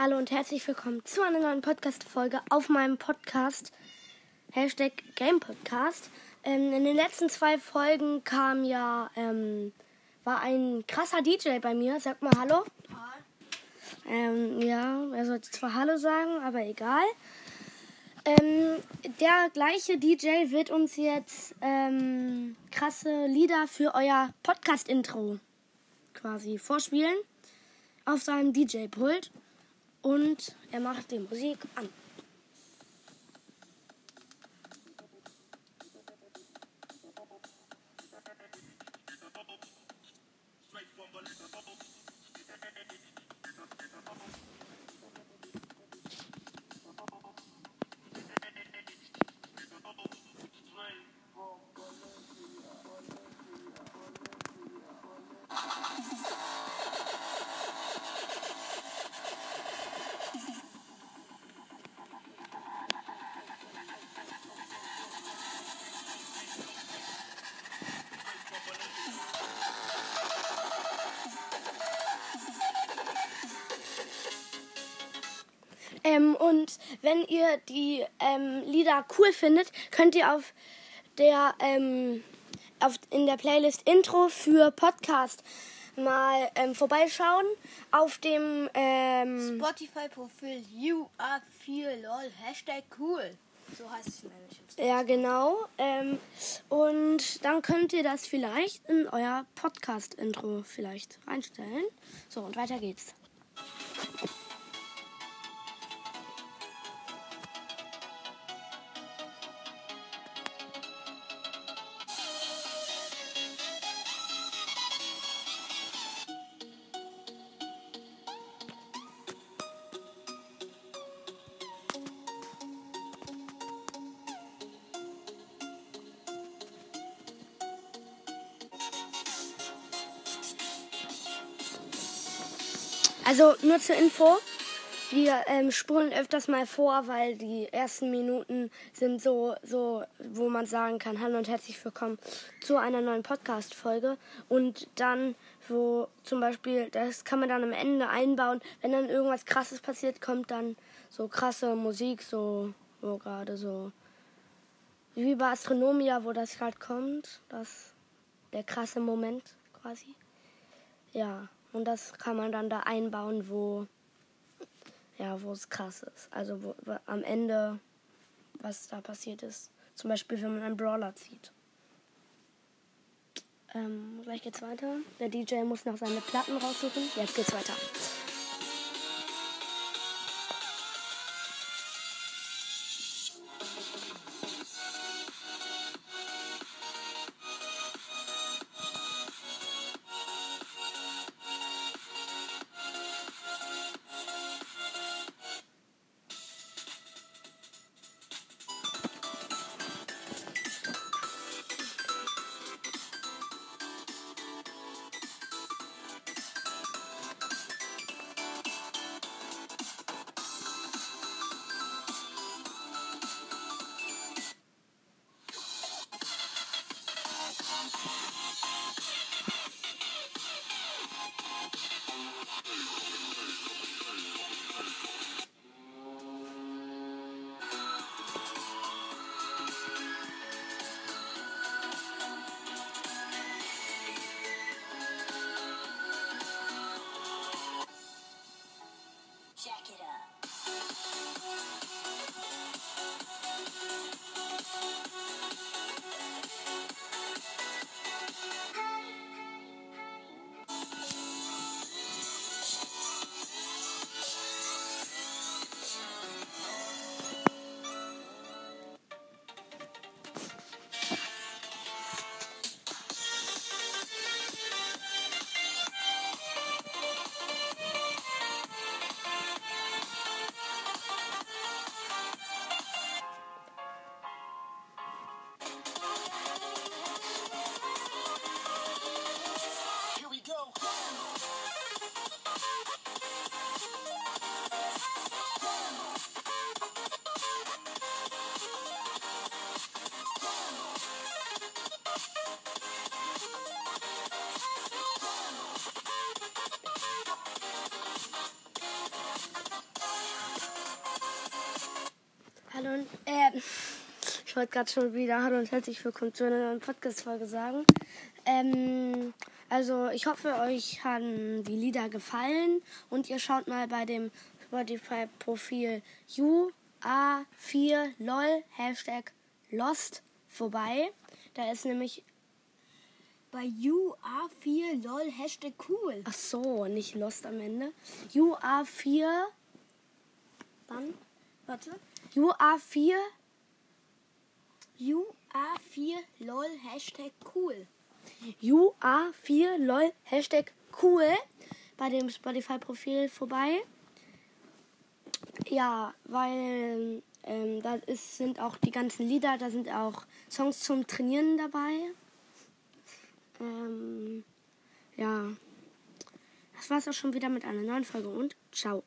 Hallo und herzlich willkommen zu einer neuen Podcast-Folge auf meinem Podcast, Hashtag Game Podcast. Ähm, in den letzten zwei Folgen kam ja, ähm, war ein krasser DJ bei mir. Sag mal Hallo. Ähm, ja, er sollte zwar Hallo sagen, aber egal. Ähm, der gleiche DJ wird uns jetzt ähm, krasse Lieder für euer Podcast-Intro quasi vorspielen auf seinem DJ-Pult und er macht die Musik an. Ähm, und wenn ihr die ähm, Lieder cool findet, könnt ihr auf der ähm, auf, in der Playlist Intro für Podcast mal ähm, vorbeischauen. Auf dem ähm, Spotify-Profil You Are Feel LOL Hashtag cool. So heißt es nämlich. ja genau. Ähm, und dann könnt ihr das vielleicht in euer Podcast-Intro vielleicht reinstellen. So und weiter geht's. Also nur zur Info, wir ähm, spulen öfters mal vor, weil die ersten Minuten sind so, so, wo man sagen kann, hallo und herzlich willkommen zu einer neuen Podcast-Folge. Und dann, wo zum Beispiel, das kann man dann am Ende einbauen, wenn dann irgendwas krasses passiert, kommt dann so krasse Musik, so, wo gerade so, wie bei Astronomia, wo das gerade kommt, das, der krasse Moment quasi. Ja. Und das kann man dann da einbauen, wo ja, wo es krass ist. Also wo, wo, am Ende, was da passiert ist. Zum Beispiel, wenn man einen Brawler zieht. Ähm, gleich geht's weiter. Der DJ muss noch seine Platten raussuchen. Jetzt geht's weiter. Wollte gerade schon wieder Hallo und herzlich willkommen zu einer neuen Podcast-Folge sagen. Ähm, also, ich hoffe, euch haben die Lieder gefallen und ihr schaut mal bei dem Spotify-Profil UA4LOL Hashtag Lost vorbei. Da ist nämlich Bei UA4 lol Hashtag cool. Ach so, nicht Lost am Ende. UA4. Dann? Warte. UA4. UA4 lol Hashtag cool. UA4 lol Hashtag cool bei dem Spotify-Profil vorbei. Ja, weil ähm, da ist, sind auch die ganzen Lieder, da sind auch Songs zum Trainieren dabei. Ähm, ja, das war's auch schon wieder mit einer neuen Folge und ciao.